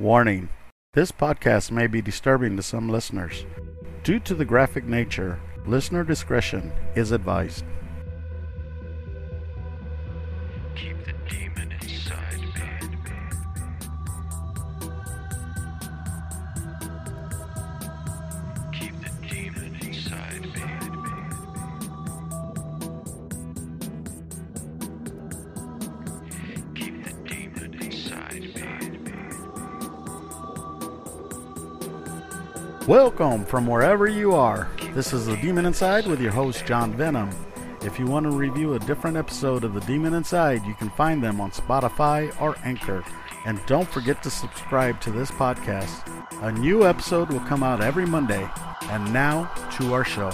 Warning This podcast may be disturbing to some listeners. Due to the graphic nature, listener discretion is advised. Welcome from wherever you are. This is The Demon Inside with your host, John Venom. If you want to review a different episode of The Demon Inside, you can find them on Spotify or Anchor. And don't forget to subscribe to this podcast. A new episode will come out every Monday. And now to our show.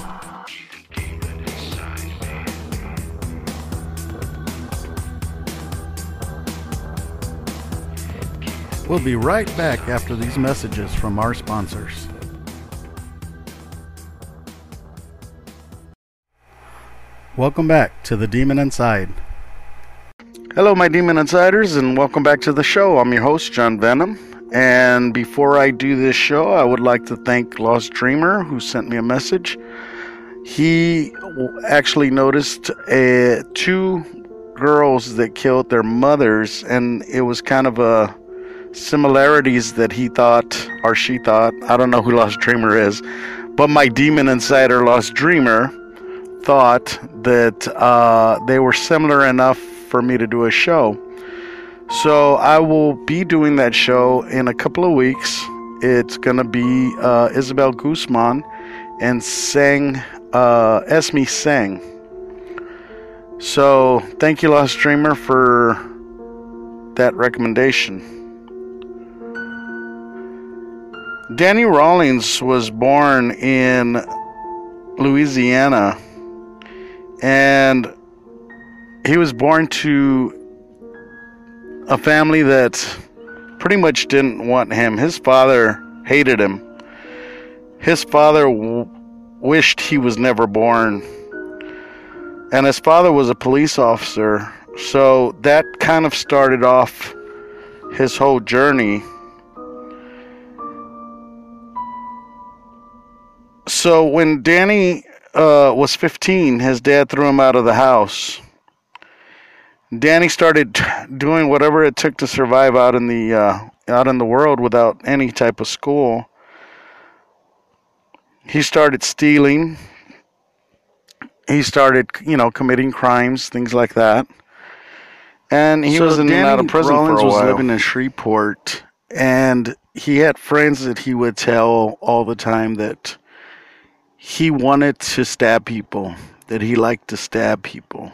We'll be right back after these messages from our sponsors. Welcome back to The Demon Inside. Hello, my Demon Insiders, and welcome back to the show. I'm your host, John Venom. And before I do this show, I would like to thank Lost Dreamer, who sent me a message. He actually noticed uh, two girls that killed their mothers, and it was kind of a similarities that he thought or she thought. I don't know who Lost Dreamer is, but my demon insider Lost Dreamer thought that uh, they were similar enough for me to do a show. So I will be doing that show in a couple of weeks. It's gonna be uh, Isabel Guzman and Sang uh, Esme Sang. So thank you, Lost Dreamer, for that recommendation. Danny Rawlings was born in Louisiana and he was born to a family that pretty much didn't want him. His father hated him. His father w- wished he was never born. And his father was a police officer. So that kind of started off his whole journey. So when Danny uh, was 15, his dad threw him out of the house. Danny started doing whatever it took to survive out in the uh, out in the world without any type of school. He started stealing. He started, you know, committing crimes, things like that. And he So was in and out of prison Rollins for a while. was living in Shreveport, and he had friends that he would tell all the time that he wanted to stab people, that he liked to stab people.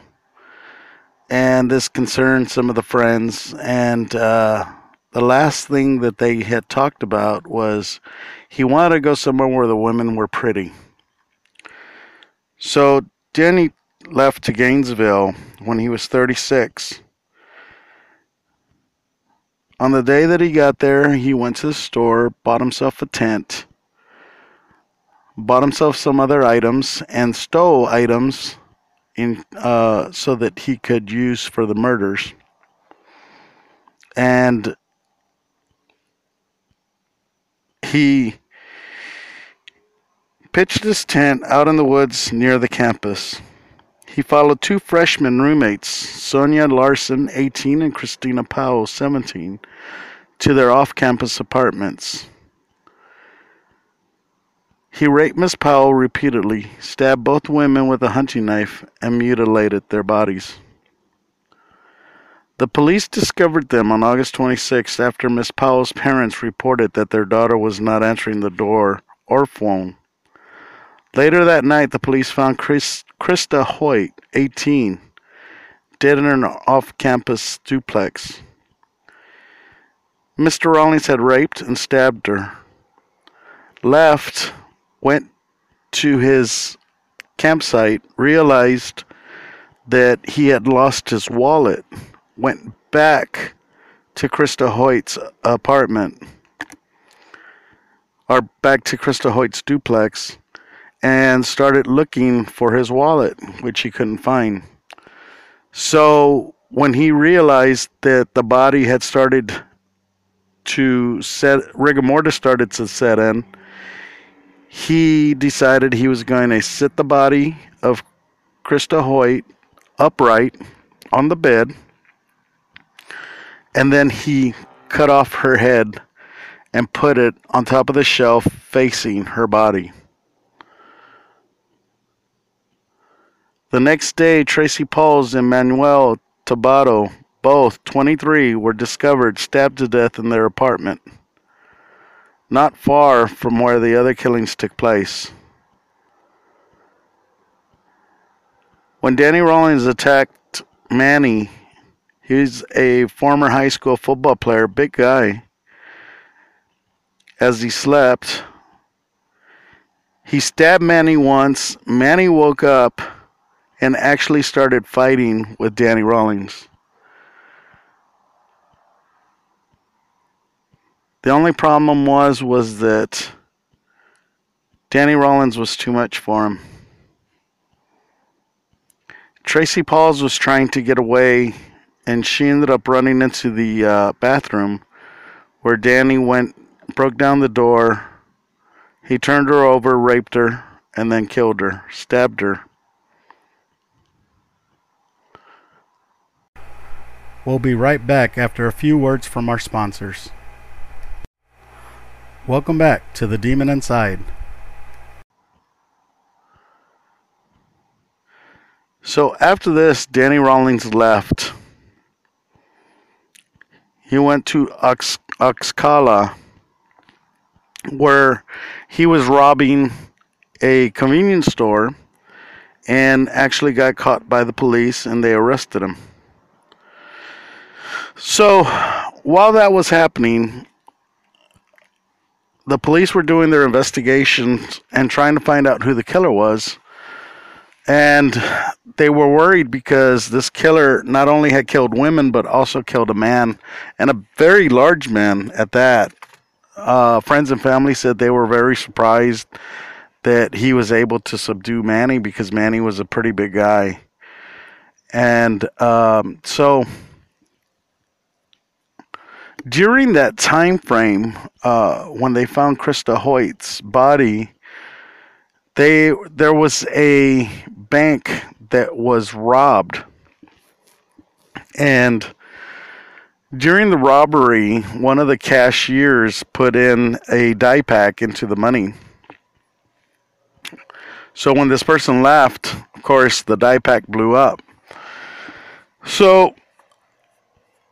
And this concerned some of the friends. And uh, the last thing that they had talked about was he wanted to go somewhere where the women were pretty. So Danny left to Gainesville when he was 36. On the day that he got there, he went to the store, bought himself a tent, bought himself some other items, and stole items in uh, so that he could use for the murders. And he pitched his tent out in the woods near the campus. He followed two freshman roommates, Sonja Larson, 18, and Christina Powell, 17, to their off campus apartments. He raped Miss Powell repeatedly, stabbed both women with a hunting knife, and mutilated their bodies. The police discovered them on August 26th after Miss Powell's parents reported that their daughter was not answering the door or phone. Later that night, the police found Chris, Christa Hoyt, 18, dead in an off campus duplex. Mr. Rawlings had raped and stabbed her. Left, went to his campsite, realized that he had lost his wallet, went back to Christa Hoyt's apartment, or back to Christa Hoyt's duplex, and started looking for his wallet, which he couldn't find. So when he realized that the body had started to set rigor mortis started to set in, he decided he was going to sit the body of Christa Hoyt upright on the bed, and then he cut off her head and put it on top of the shelf facing her body. The next day, Tracy Pauls and Manuel Tabato, both 23, were discovered stabbed to death in their apartment, not far from where the other killings took place. When Danny Rawlings attacked Manny, he's a former high school football player, big guy. As he slept, he stabbed Manny once. Manny woke up and actually started fighting with Danny Rawlings. The only problem was was that Danny Rollins was too much for him. Tracy Pauls was trying to get away, and she ended up running into the uh, bathroom where Danny went, broke down the door. He turned her over, raped her, and then killed her, stabbed her. We'll be right back after a few words from our sponsors. Welcome back to The Demon Inside. So after this, Danny Rawlings left. He went to Ox- Oxcala, where he was robbing a convenience store and actually got caught by the police and they arrested him. So while that was happening, the police were doing their investigations and trying to find out who the killer was. And they were worried because this killer not only had killed women, but also killed a man, and a very large man at that. Uh, friends and family said they were very surprised that he was able to subdue Manny because Manny was a pretty big guy. And um, so during that time frame, uh, when they found Christa Hoyt's body, they there was a bank that was robbed, and during the robbery, one of the cashiers put in a dye pack into the money. So when this person left, of course, the dye pack blew up. So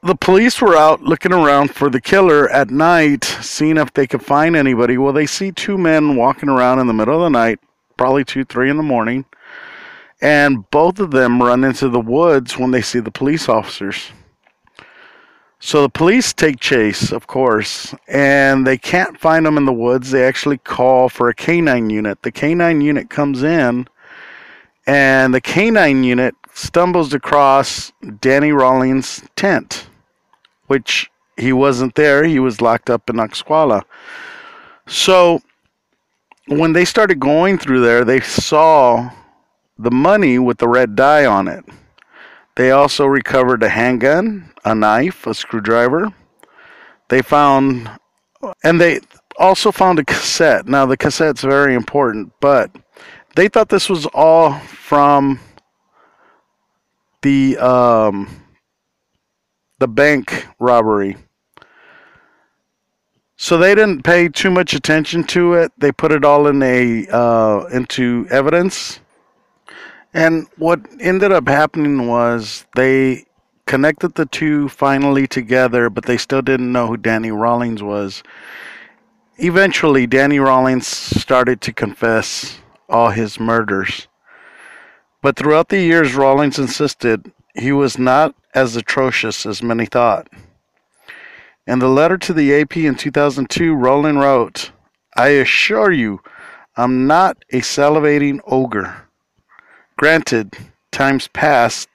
the police were out looking around for the killer at night, seeing if they could find anybody. Well, they see two men walking around in the middle of the night, probably two, three in the morning, and both of them run into the woods when they see the police officers. So the police take chase, of course, and they can't find them in the woods. They actually call for a canine unit. The canine unit comes in, and the canine unit stumbles across Danny Rawlings' tent which he wasn't there. He was locked up in Oxquala. So when they started going through there, they saw the money with the red dye on it. They also recovered a handgun, a knife, a screwdriver. They found, and they also found a cassette. Now, the cassette's very important, but they thought this was all from the um, the bank robbery. So they didn't pay too much attention to it. They put it all in a uh, into evidence. And what ended up happening was they connected the two finally together, but they still didn't know who Danny Rawlings was. Eventually, Danny Rawlings started to confess all his murders. But throughout the years, Rawlings insisted he was not as atrocious as many thought. In the letter to the AP in 2002, Rolling wrote, I assure you, I'm not a salivating ogre. Granted, times past,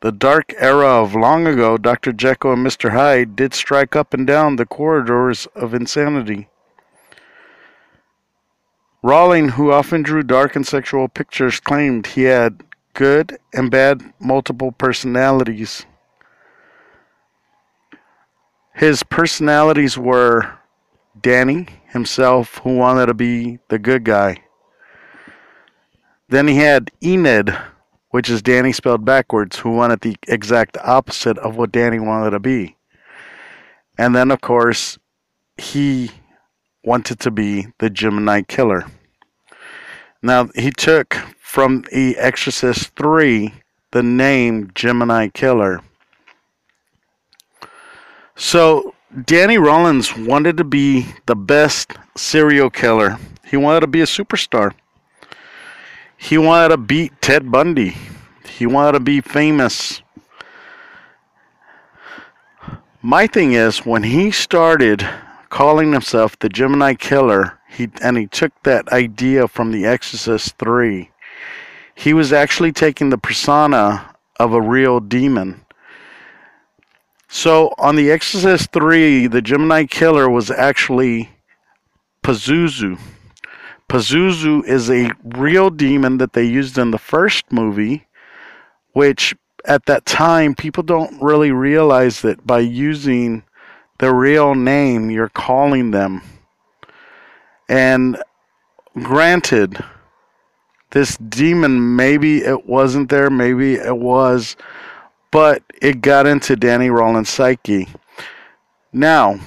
the dark era of long ago, Dr. Jekyll and Mr. Hyde did strike up and down the corridors of insanity. Rolling, who often drew dark and sexual pictures, claimed he had good and bad multiple personalities. his personalities were Danny himself, who wanted to be the good guy. Then he had Enid, which is Danny spelled backwards, who wanted the exact opposite of what Danny wanted to be. And then, of course, he wanted to be the Gemini killer. Now, he took from The Exorcist 3 the name Gemini Killer. So, Danny Rollins wanted to be the best serial killer. He wanted to be a superstar. He wanted to beat Ted Bundy. He wanted to be famous. My thing is, when he started calling himself the Gemini Killer, he and he took that idea from The Exorcist 3. He was actually taking the persona of a real demon. So on The Exorcist 3, the Gemini Killer was actually Pazuzu. Pazuzu is a real demon that they used in the first movie, which at that time people don't really realize that by using the real name, you're calling them. And granted, this demon, maybe it wasn't there, maybe it was, but it got into Danny Rollins' psyche. Now,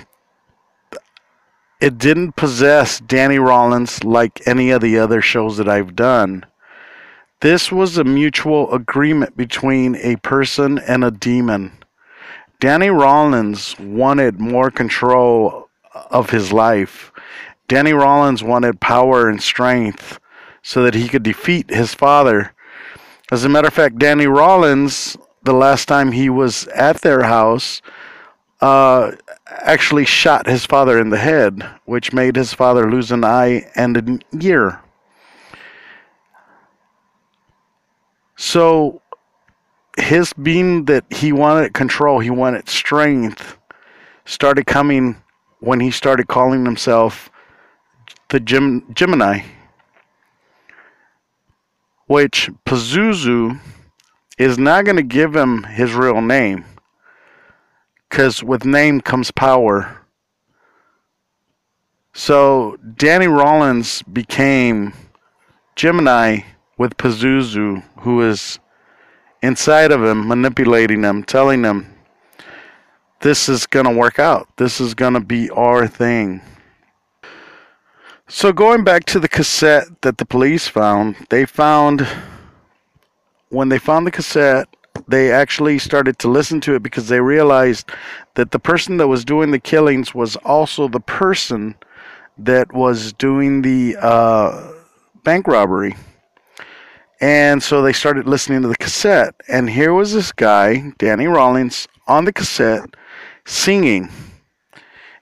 it didn't possess Danny Rollins like any of the other shows that I've done. This was a mutual agreement between a person and a demon. Danny Rollins wanted more control of his life. Danny Rollins wanted power and strength so that he could defeat his father. As a matter of fact, Danny Rollins, the last time he was at their house, uh, actually shot his father in the head, which made his father lose an eye and an ear. So his being that he wanted control, he wanted strength, started coming when he started calling himself the Gem- Gemini, which Pazuzu is not going to give him his real name, because with name comes power. So Danny Rollins became Gemini with Pazuzu, who is inside of him, manipulating him, telling him, this is going to work out. This is going to be our thing. So, going back to the cassette that the police found, they found, when they found the cassette, they actually started to listen to it because they realized that the person that was doing the killings was also the person that was doing the uh, bank robbery. And so they started listening to the cassette. And here was this guy, Danny Rollins, on the cassette singing.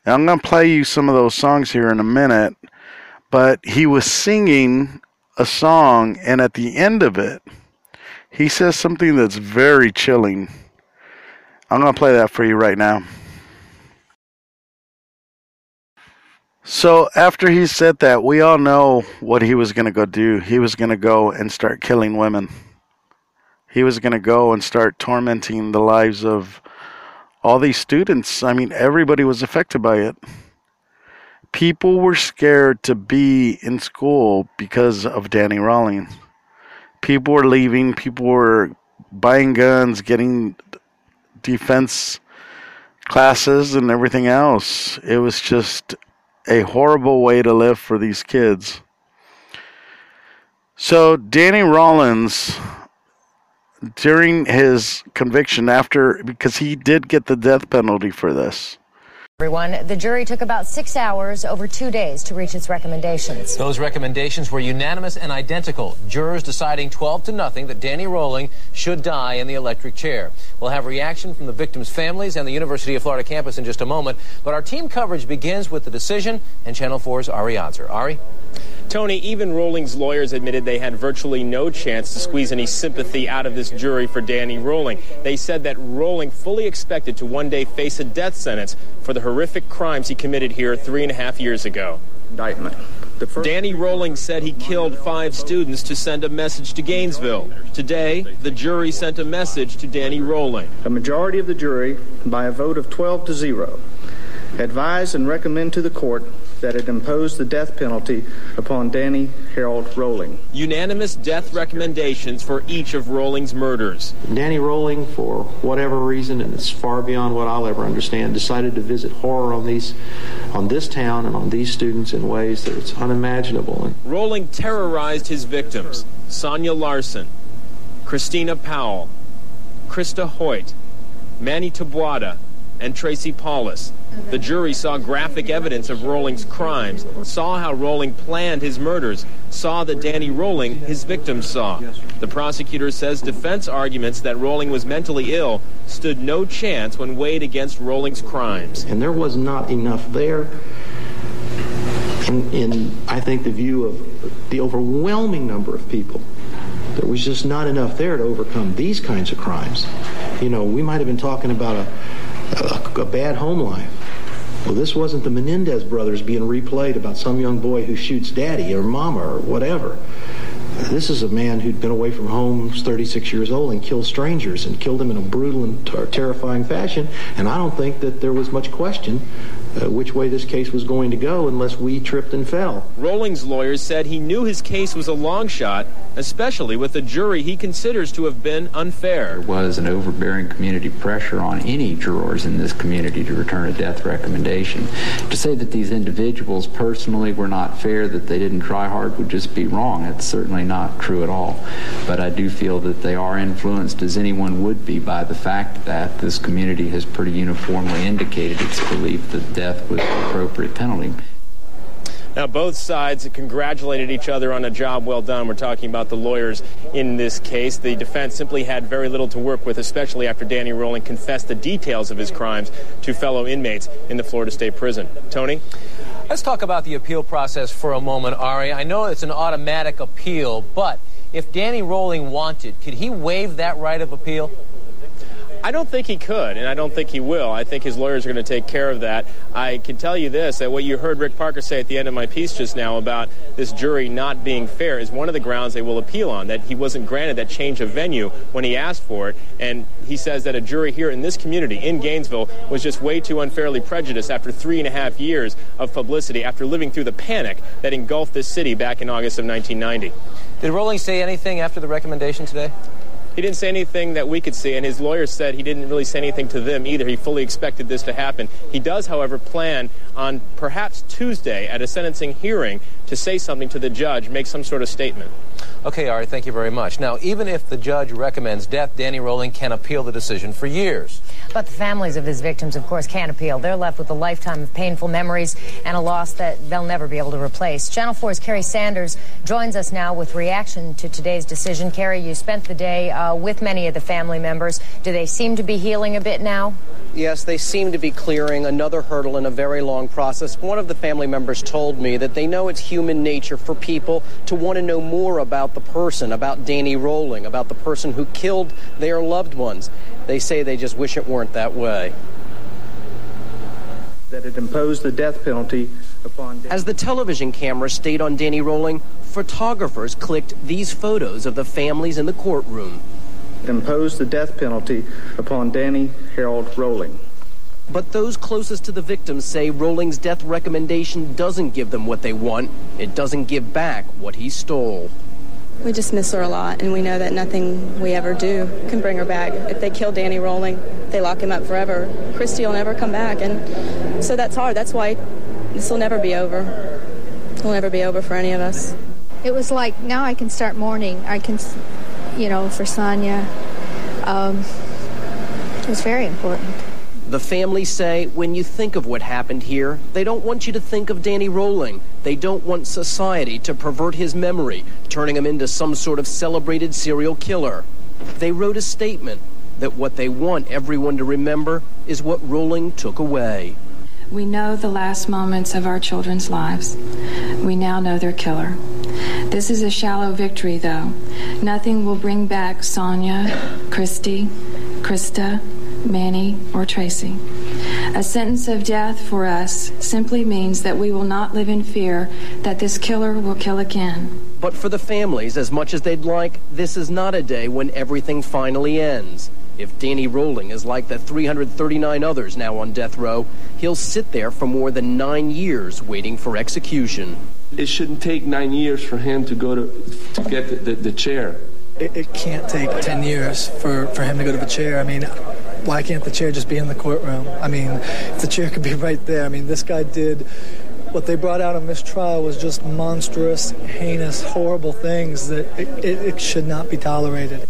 And I'm going to play you some of those songs here in a minute. But he was singing a song, and at the end of it, he says something that's very chilling. I'm going to play that for you right now. So after he said that, we all know what he was going to go do. He was going to go and start killing women. He was going to go and start tormenting the lives of all these students. I mean, everybody was affected by it. People were scared to be in school because of Danny Rollins. People were leaving, people were buying guns, getting defense classes and everything else. It was just a horrible way to live for these kids. So, Danny Rollins, during his conviction, after because he did get the death penalty for this. Everyone, the jury took about six hours over two days to reach its recommendations. Those recommendations were unanimous and identical. Jurors deciding 12 to nothing that Danny Rolling should die in the electric chair. We'll have reaction from the victims' families and the University of Florida campus in just a moment. But our team coverage begins with the decision and Channel 4's Ari Otzer. Ari? Tony, even Rolling's lawyers admitted they had virtually no chance to squeeze any sympathy out of this jury for Danny Rolling. They said that Rolling fully expected to one day face a death sentence for the horrific crimes he committed here three and a half years ago. Indictment. Danny Rolling said he killed five students to send a message to Gainesville. Today, the jury sent a message to Danny Rolling. A majority of the jury, by a vote of 12 to 0, advise and recommend to the court that it imposed the death penalty upon Danny Harold Rolling. Unanimous death recommendations for each of Rolling's murders. Danny Rolling, for whatever reason, and it's far beyond what I'll ever understand, decided to visit horror on these, on this town and on these students in ways that it's unimaginable. Rolling terrorized his victims: Sonja Larson, Christina Powell, Christa Hoyt, Manny Taboada, and Tracy Paules. The jury saw graphic evidence of Rolling's crimes, saw how Rolling planned his murders, saw that Danny Rolling, his victims, saw. The prosecutor says defense arguments that Rolling was mentally ill stood no chance when weighed against Rolling's crimes. And there was not enough there. In, in I think, the view of the overwhelming number of people there was just not enough there to overcome these kinds of crimes. You know, we might have been talking about a, a, a bad home life. Well, this wasn't the Menendez brothers being replayed about some young boy who shoots daddy or mama or whatever. This is a man who'd been away from home, 36 years old, and killed strangers and killed them in a brutal and terrifying fashion. And I don't think that there was much question uh, which way this case was going to go unless we tripped and fell. Rolling's lawyers said he knew his case was a long shot, especially with a jury he considers to have been unfair. There was an overbearing community pressure on any jurors in this community to return a death recommendation. To say that these individuals personally were not fair, that they didn't try hard, would just be wrong. It's certainly not true at all. But I do feel that they are influenced, as anyone would be, by the fact that this community has pretty uniformly indicated its belief that death death was the appropriate penalty. Now, both sides congratulated each other on a job well done. We're talking about the lawyers in this case. The defense simply had very little to work with, especially after Danny Rolling confessed the details of his crimes to fellow inmates in the Florida State Prison. Tony? Let's talk about the appeal process for a moment, Ari. I know it's an automatic appeal, but if Danny Rolling wanted, could he waive that right of appeal? I don't think he could, and I don't think he will. I think his lawyers are going to take care of that. I can tell you this that what you heard Rick Parker say at the end of my piece just now about this jury not being fair is one of the grounds they will appeal on, that he wasn't granted that change of venue when he asked for it. And he says that a jury here in this community, in Gainesville, was just way too unfairly prejudiced after three and a half years of publicity, after living through the panic that engulfed this city back in August of 1990. Did Rolling say anything after the recommendation today? He didn't say anything that we could see, and his lawyers said he didn't really say anything to them either. He fully expected this to happen. He does, however, plan on perhaps Tuesday at a sentencing hearing to say something to the judge, make some sort of statement. Okay, Ari, thank you very much. Now, even if the judge recommends death, Danny Rolling can appeal the decision for years. But the families of his victims, of course, can't appeal. They're left with a lifetime of painful memories and a loss that they'll never be able to replace. Channel 4's Kerry Sanders joins us now with reaction to today's decision. Kerry, you spent the day uh, with many of the family members. Do they seem to be healing a bit now? Yes, they seem to be clearing another hurdle in a very long process. One of the family members told me that they know it's human nature for people to want to know more about the person, about Danny Rolling, about the person who killed their loved ones. They say they just wish it weren't that way. That it imposed the death penalty upon. As the television camera stayed on Danny Rolling, photographers clicked these photos of the families in the courtroom. It imposed the death penalty upon Danny Harold Rolling. But those closest to the victims say Rolling's death recommendation doesn't give them what they want. It doesn't give back what he stole. We just miss her a lot, and we know that nothing we ever do can bring her back. If they kill Danny Rolling, they lock him up forever. Christy will never come back, and so that's hard. That's why this will never be over. It'll never be over for any of us. It was like now I can start mourning. I can, you know, for Sonja. Um, it was very important. The families say when you think of what happened here, they don't want you to think of Danny Rolling. They don't want society to pervert his memory, turning him into some sort of celebrated serial killer. They wrote a statement that what they want everyone to remember is what Rolling took away. We know the last moments of our children's lives. We now know their killer. This is a shallow victory, though. Nothing will bring back Sonja, Christy, Christa, Manny, or Tracy. A sentence of death for us simply means that we will not live in fear that this killer will kill again. But for the families, as much as they'd like, this is not a day when everything finally ends. If Danny Rolling is like the 339 others now on death row, he'll sit there for more than nine years waiting for execution. It shouldn't take nine years for him to go to, to get the, the, the chair. It, it can't take 10 years for, for him to go to the chair. I mean, why can't the chair just be in the courtroom? I mean, if the chair could be right there. I mean, this guy did what they brought out on this trial was just monstrous, heinous, horrible things that it, it, it should not be tolerated.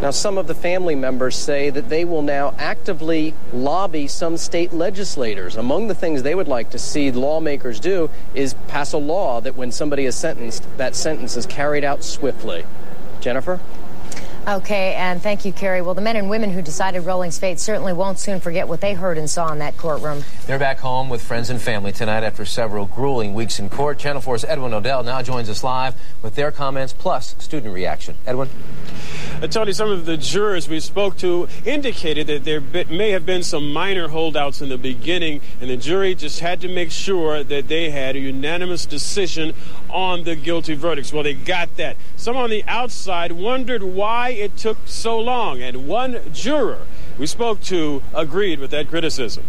Now, some of the family members say that they will now actively lobby some state legislators. Among the things they would like to see lawmakers do is pass a law that when somebody is sentenced, that sentence is carried out swiftly. Jennifer? Okay, and thank you, Kerry. Well, the men and women who decided Rolling's fate certainly won't soon forget what they heard and saw in that courtroom. They're back home with friends and family tonight after several grueling weeks in court. Channel 4's Edwin Odell now joins us live with their comments plus student reaction. Edwin? Tony, some of the jurors we spoke to indicated that there may have been some minor holdouts in the beginning, and the jury just had to make sure that they had a unanimous decision on the guilty verdicts. Well, they got that. Some on the outside wondered why it took so long, and one juror we spoke to agreed with that criticism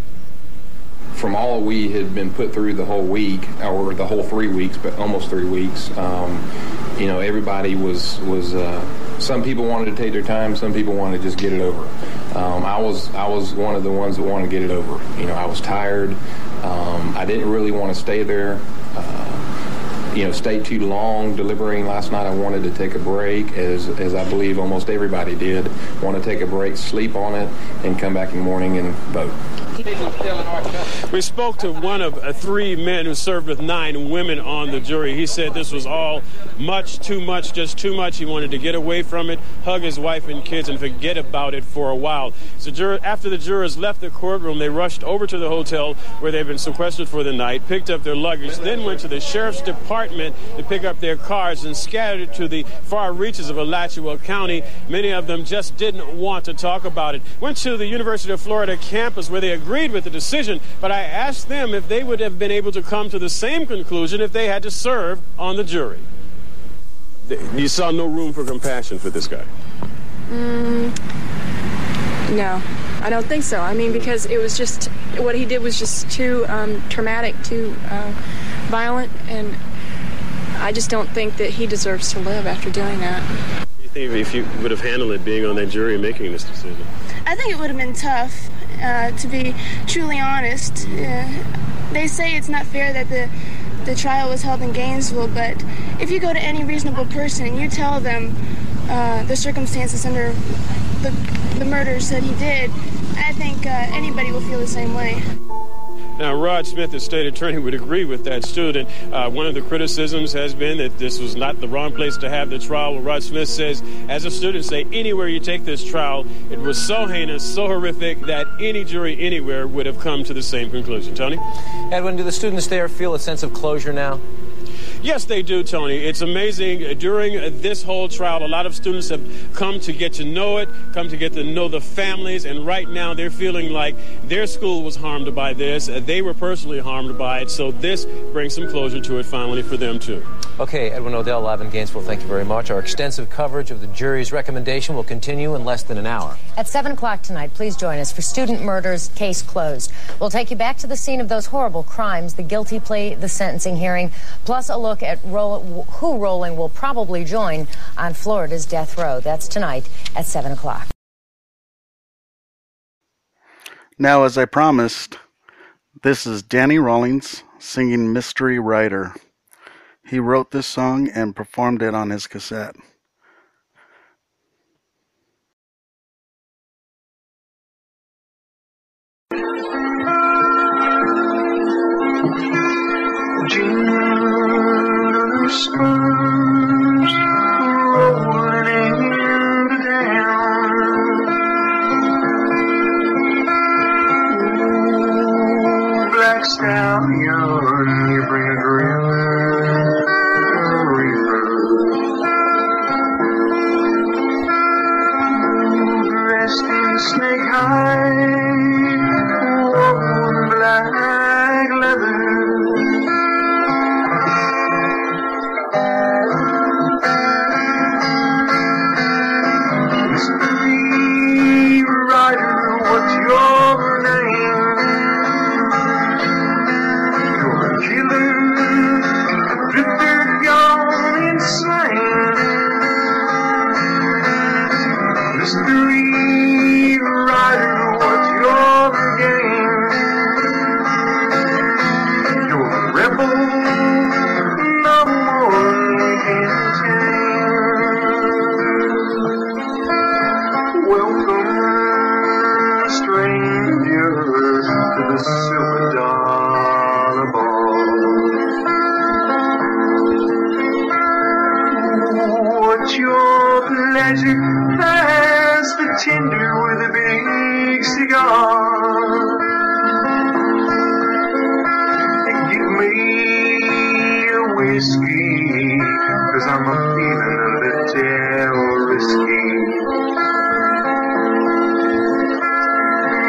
from all we had been put through the whole week, or the whole three weeks, but almost three weeks, um, you know, everybody was was. Uh, some people wanted to take their time. Some people wanted to just get it over. Um, I was I was one of the ones that wanted to get it over. You know, I was tired. Um, I didn't really want to stay there. Uh, you know, stay too long deliberating last night. I wanted to take a break, as as I believe almost everybody did. Want to take a break, sleep on it, and come back in the morning and vote. We spoke to one of uh, three men who served with nine women on the jury. He said this was all much too much, just too much. He wanted to get away from it, hug his wife and kids, and forget about it for a while. So after the jurors left the courtroom, they rushed over to the hotel where they'd been sequestered for the night, picked up their luggage, then went to the sheriff's department to pick up their cars and scattered to the far reaches of Alachua County. Many of them just didn't want to talk about it. Went to the University of Florida campus where they agreed with the decision, but I asked them if they would have been able to come to the same conclusion if they had to serve on the jury. You saw no room for compassion for this guy. Mm, no, I don't think so. I mean, because it was just what he did was just too um, traumatic, too uh, violent, and I just don't think that he deserves to live after doing that. You think if you would have handled it being on that jury and making this decision? I think it would have been tough, uh, to be truly honest. Uh, they say it's not fair that the the trial was held in Gainesville, but if you go to any reasonable person and you tell them uh, the circumstances under the, the murders that he did, I think uh, anybody will feel the same way. Now, Rod Smith, the state attorney, would agree with that student. Uh, one of the criticisms has been that this was not the wrong place to have the trial. Well, Rod Smith says, as a student, say anywhere you take this trial, it was so heinous, so horrific that any jury anywhere would have come to the same conclusion. Tony? Edwin, do the students there feel a sense of closure now? Yes, they do, Tony. It's amazing. During this whole trial, a lot of students have come to get to know it, come to get to know the families, and right now they're feeling like their school was harmed by this. They were personally harmed by it, so this brings some closure to it finally for them, too. Okay, Edwin Odell, live in Gainesville, thank you very much. Our extensive coverage of the jury's recommendation will continue in less than an hour. At 7 o'clock tonight, please join us for Student Murders Case Closed. We'll take you back to the scene of those horrible crimes, the guilty plea, the sentencing hearing, plus a look at Roll- who Rolling will probably join on Florida's death row. That's tonight at 7 o'clock. Now, as I promised, this is Danny Rawlings singing Mystery Writer. He wrote this song and performed it on his cassette. Badger past the tender with a big cigar. Give me a whiskey, cause I'm a feeling a little risky.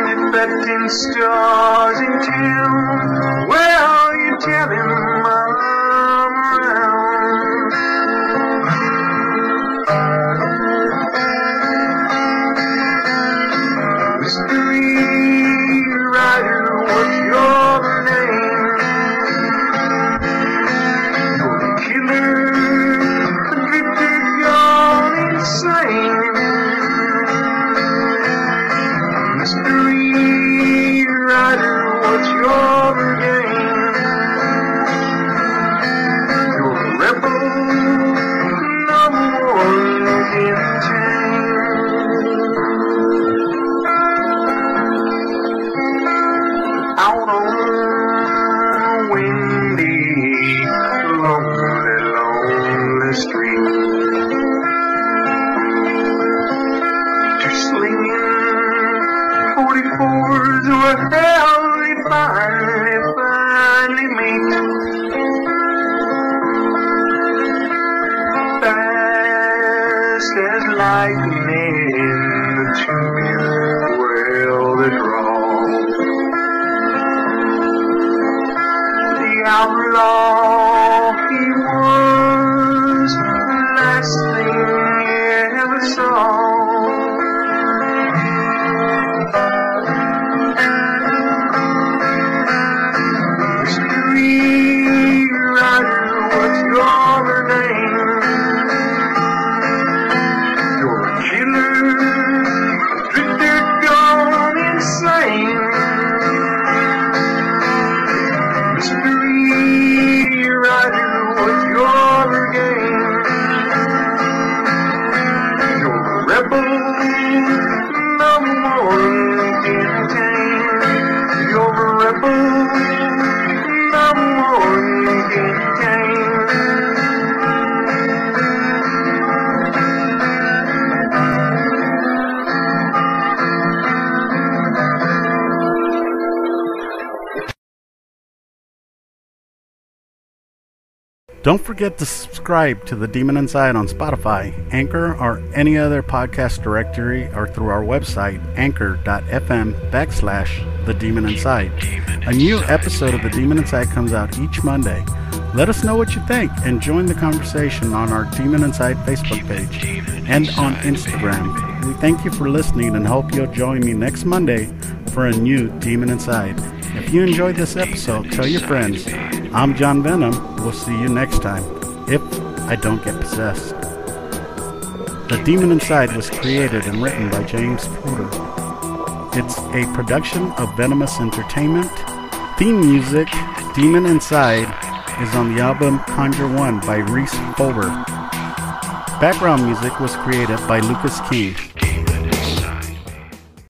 If that ten stars in town, well, you tell him Don't forget to subscribe to The Demon Inside on Spotify, Anchor, or any other podcast directory or through our website, anchor.fm backslash The Demon Inside. A new episode of The Demon Inside comes out each Monday. Let us know what you think and join the conversation on our Demon Inside Facebook page and on Instagram. We thank you for listening and hope you'll join me next Monday for a new Demon Inside. If you enjoyed this episode, tell your friends. I'm John Venom. We'll see you next time, if I don't get possessed. The Demon Inside was created and written by James Porter. It's a production of Venomous Entertainment. Theme music, Demon Inside, is on the album Conjure One by Rhys Fulber. Background music was created by Lucas King.